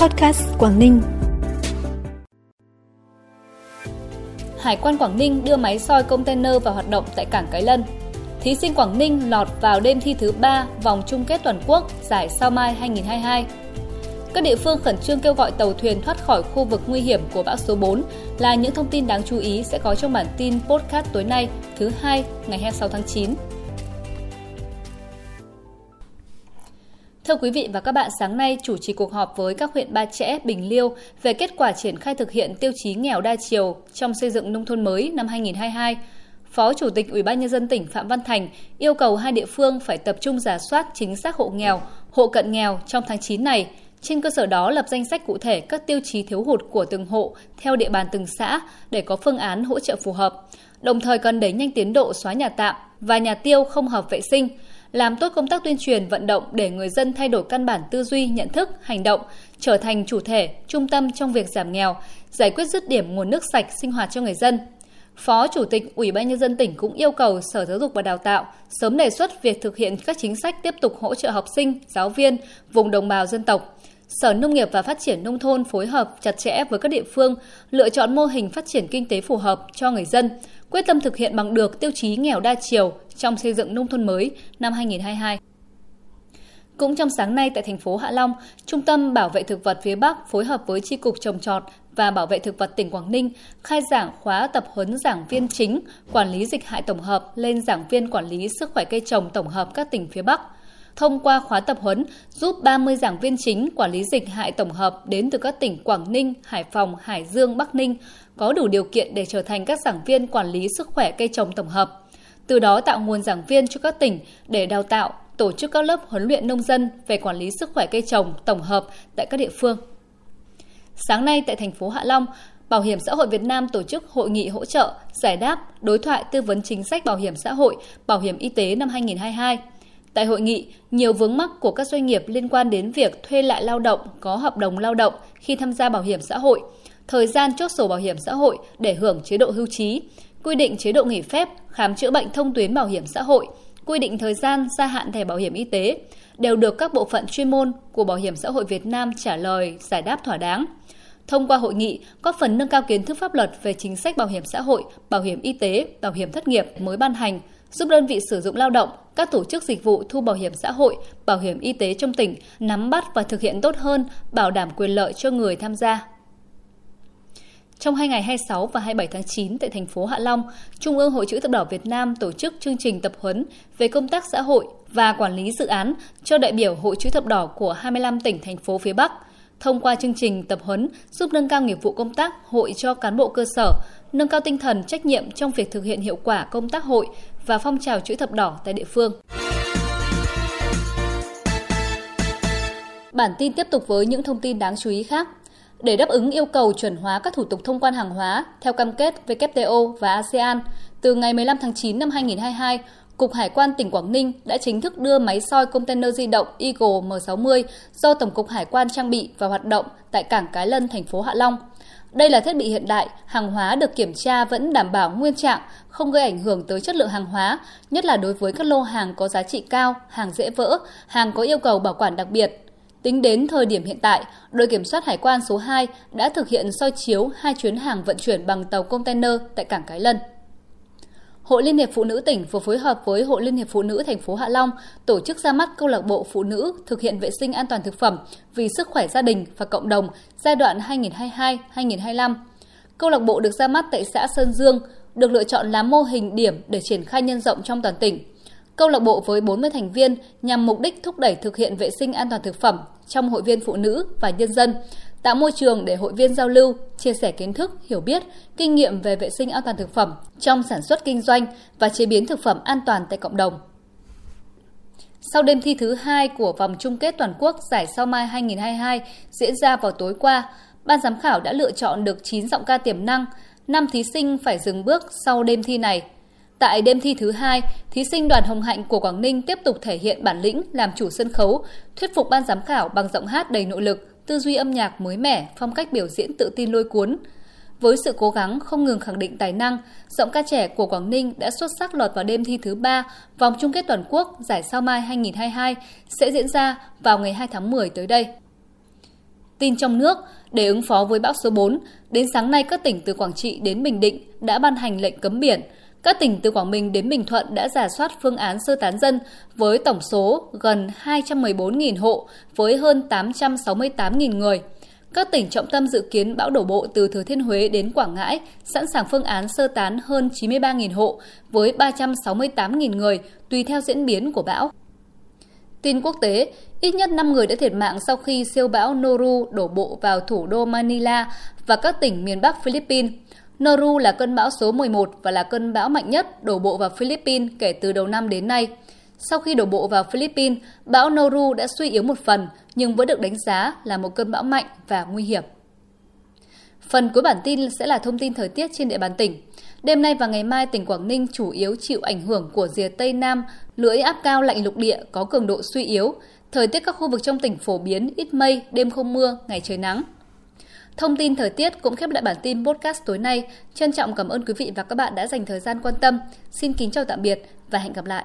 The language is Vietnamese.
Podcast Quảng Ninh. Hải quan Quảng Ninh đưa máy soi container vào hoạt động tại cảng Cái Lân. Thí sinh Quảng Ninh lọt vào đêm thi thứ 3 vòng chung kết toàn quốc giải Sao Mai 2022. Các địa phương khẩn trương kêu gọi tàu thuyền thoát khỏi khu vực nguy hiểm của bão số 4 là những thông tin đáng chú ý sẽ có trong bản tin podcast tối nay, thứ hai, ngày 26 tháng 9. Thưa quý vị và các bạn, sáng nay chủ trì cuộc họp với các huyện Ba Chẽ, Bình Liêu về kết quả triển khai thực hiện tiêu chí nghèo đa chiều trong xây dựng nông thôn mới năm 2022. Phó Chủ tịch Ủy ban nhân dân tỉnh Phạm Văn Thành yêu cầu hai địa phương phải tập trung giả soát chính xác hộ nghèo, hộ cận nghèo trong tháng 9 này. Trên cơ sở đó lập danh sách cụ thể các tiêu chí thiếu hụt của từng hộ theo địa bàn từng xã để có phương án hỗ trợ phù hợp. Đồng thời cần đẩy nhanh tiến độ xóa nhà tạm và nhà tiêu không hợp vệ sinh, làm tốt công tác tuyên truyền vận động để người dân thay đổi căn bản tư duy, nhận thức, hành động, trở thành chủ thể, trung tâm trong việc giảm nghèo, giải quyết dứt điểm nguồn nước sạch sinh hoạt cho người dân. Phó Chủ tịch Ủy ban nhân dân tỉnh cũng yêu cầu Sở Giáo dục và Đào tạo sớm đề xuất việc thực hiện các chính sách tiếp tục hỗ trợ học sinh, giáo viên vùng đồng bào dân tộc. Sở Nông nghiệp và Phát triển nông thôn phối hợp chặt chẽ với các địa phương, lựa chọn mô hình phát triển kinh tế phù hợp cho người dân, quyết tâm thực hiện bằng được tiêu chí nghèo đa chiều trong xây dựng nông thôn mới năm 2022. Cũng trong sáng nay tại thành phố Hạ Long, Trung tâm Bảo vệ thực vật phía Bắc phối hợp với Tri cục trồng trọt và Bảo vệ thực vật tỉnh Quảng Ninh khai giảng khóa tập huấn giảng viên chính quản lý dịch hại tổng hợp lên giảng viên quản lý sức khỏe cây trồng tổng hợp các tỉnh phía Bắc. Thông qua khóa tập huấn giúp 30 giảng viên chính quản lý dịch hại tổng hợp đến từ các tỉnh Quảng Ninh, Hải Phòng, Hải Dương, Bắc Ninh có đủ điều kiện để trở thành các giảng viên quản lý sức khỏe cây trồng tổng hợp. Từ đó tạo nguồn giảng viên cho các tỉnh để đào tạo, tổ chức các lớp huấn luyện nông dân về quản lý sức khỏe cây trồng tổng hợp tại các địa phương. Sáng nay tại thành phố Hạ Long, Bảo hiểm xã hội Việt Nam tổ chức hội nghị hỗ trợ, giải đáp, đối thoại tư vấn chính sách bảo hiểm xã hội, bảo hiểm y tế năm 2022. Tại hội nghị, nhiều vướng mắc của các doanh nghiệp liên quan đến việc thuê lại lao động có hợp đồng lao động khi tham gia bảo hiểm xã hội, thời gian chốt sổ bảo hiểm xã hội để hưởng chế độ hưu trí, quy định chế độ nghỉ phép, khám chữa bệnh thông tuyến bảo hiểm xã hội, quy định thời gian gia hạn thẻ bảo hiểm y tế đều được các bộ phận chuyên môn của Bảo hiểm xã hội Việt Nam trả lời giải đáp thỏa đáng. Thông qua hội nghị, có phần nâng cao kiến thức pháp luật về chính sách bảo hiểm xã hội, bảo hiểm y tế, bảo hiểm thất nghiệp mới ban hành, giúp đơn vị sử dụng lao động, các tổ chức dịch vụ thu bảo hiểm xã hội, bảo hiểm y tế trong tỉnh nắm bắt và thực hiện tốt hơn, bảo đảm quyền lợi cho người tham gia. Trong hai ngày 26 và 27 tháng 9 tại thành phố Hạ Long, Trung ương Hội chữ thập đỏ Việt Nam tổ chức chương trình tập huấn về công tác xã hội và quản lý dự án cho đại biểu Hội chữ thập đỏ của 25 tỉnh thành phố phía Bắc. Thông qua chương trình tập huấn giúp nâng cao nghiệp vụ công tác hội cho cán bộ cơ sở, nâng cao tinh thần trách nhiệm trong việc thực hiện hiệu quả công tác hội và phong trào chữ thập đỏ tại địa phương. Bản tin tiếp tục với những thông tin đáng chú ý khác. Để đáp ứng yêu cầu chuẩn hóa các thủ tục thông quan hàng hóa theo cam kết WTO và ASEAN, từ ngày 15 tháng 9 năm 2022, Cục Hải quan tỉnh Quảng Ninh đã chính thức đưa máy soi container di động Eagle M60 do Tổng cục Hải quan trang bị và hoạt động tại cảng Cái Lân, thành phố Hạ Long. Đây là thiết bị hiện đại, hàng hóa được kiểm tra vẫn đảm bảo nguyên trạng, không gây ảnh hưởng tới chất lượng hàng hóa, nhất là đối với các lô hàng có giá trị cao, hàng dễ vỡ, hàng có yêu cầu bảo quản đặc biệt. Tính đến thời điểm hiện tại, đội kiểm soát hải quan số 2 đã thực hiện soi chiếu hai chuyến hàng vận chuyển bằng tàu container tại cảng Cái Lân. Hội Liên hiệp Phụ nữ tỉnh vừa phối hợp với Hội Liên hiệp Phụ nữ thành phố Hạ Long tổ chức ra mắt câu lạc bộ phụ nữ thực hiện vệ sinh an toàn thực phẩm vì sức khỏe gia đình và cộng đồng giai đoạn 2022-2025. Câu lạc bộ được ra mắt tại xã Sơn Dương, được lựa chọn làm mô hình điểm để triển khai nhân rộng trong toàn tỉnh. Câu lạc bộ với 40 thành viên nhằm mục đích thúc đẩy thực hiện vệ sinh an toàn thực phẩm trong hội viên phụ nữ và nhân dân, tạo môi trường để hội viên giao lưu, chia sẻ kiến thức, hiểu biết, kinh nghiệm về vệ sinh an toàn thực phẩm trong sản xuất kinh doanh và chế biến thực phẩm an toàn tại cộng đồng. Sau đêm thi thứ hai của vòng chung kết toàn quốc giải sao mai 2022 diễn ra vào tối qua, ban giám khảo đã lựa chọn được 9 giọng ca tiềm năng, 5 thí sinh phải dừng bước sau đêm thi này – Tại đêm thi thứ hai, thí sinh đoàn Hồng Hạnh của Quảng Ninh tiếp tục thể hiện bản lĩnh làm chủ sân khấu, thuyết phục ban giám khảo bằng giọng hát đầy nội lực, tư duy âm nhạc mới mẻ, phong cách biểu diễn tự tin lôi cuốn. Với sự cố gắng không ngừng khẳng định tài năng, giọng ca trẻ của Quảng Ninh đã xuất sắc lọt vào đêm thi thứ ba vòng chung kết toàn quốc giải sao mai 2022 sẽ diễn ra vào ngày 2 tháng 10 tới đây. Tin trong nước, để ứng phó với bão số 4, đến sáng nay các tỉnh từ Quảng Trị đến Bình Định đã ban hành lệnh cấm biển. Các tỉnh từ Quảng Bình đến Bình Thuận đã giả soát phương án sơ tán dân với tổng số gần 214.000 hộ với hơn 868.000 người. Các tỉnh trọng tâm dự kiến bão đổ bộ từ Thừa Thiên Huế đến Quảng Ngãi sẵn sàng phương án sơ tán hơn 93.000 hộ với 368.000 người tùy theo diễn biến của bão. Tin quốc tế, ít nhất 5 người đã thiệt mạng sau khi siêu bão Noru đổ bộ vào thủ đô Manila và các tỉnh miền Bắc Philippines. Noru là cơn bão số 11 và là cơn bão mạnh nhất đổ bộ vào Philippines kể từ đầu năm đến nay. Sau khi đổ bộ vào Philippines, bão Noru đã suy yếu một phần nhưng vẫn được đánh giá là một cơn bão mạnh và nguy hiểm. Phần cuối bản tin sẽ là thông tin thời tiết trên địa bàn tỉnh. Đêm nay và ngày mai, tỉnh Quảng Ninh chủ yếu chịu ảnh hưởng của rìa Tây Nam, lưỡi áp cao lạnh lục địa có cường độ suy yếu. Thời tiết các khu vực trong tỉnh phổ biến ít mây, đêm không mưa, ngày trời nắng. Thông tin thời tiết cũng khép lại bản tin podcast tối nay. Trân trọng cảm ơn quý vị và các bạn đã dành thời gian quan tâm. Xin kính chào tạm biệt và hẹn gặp lại.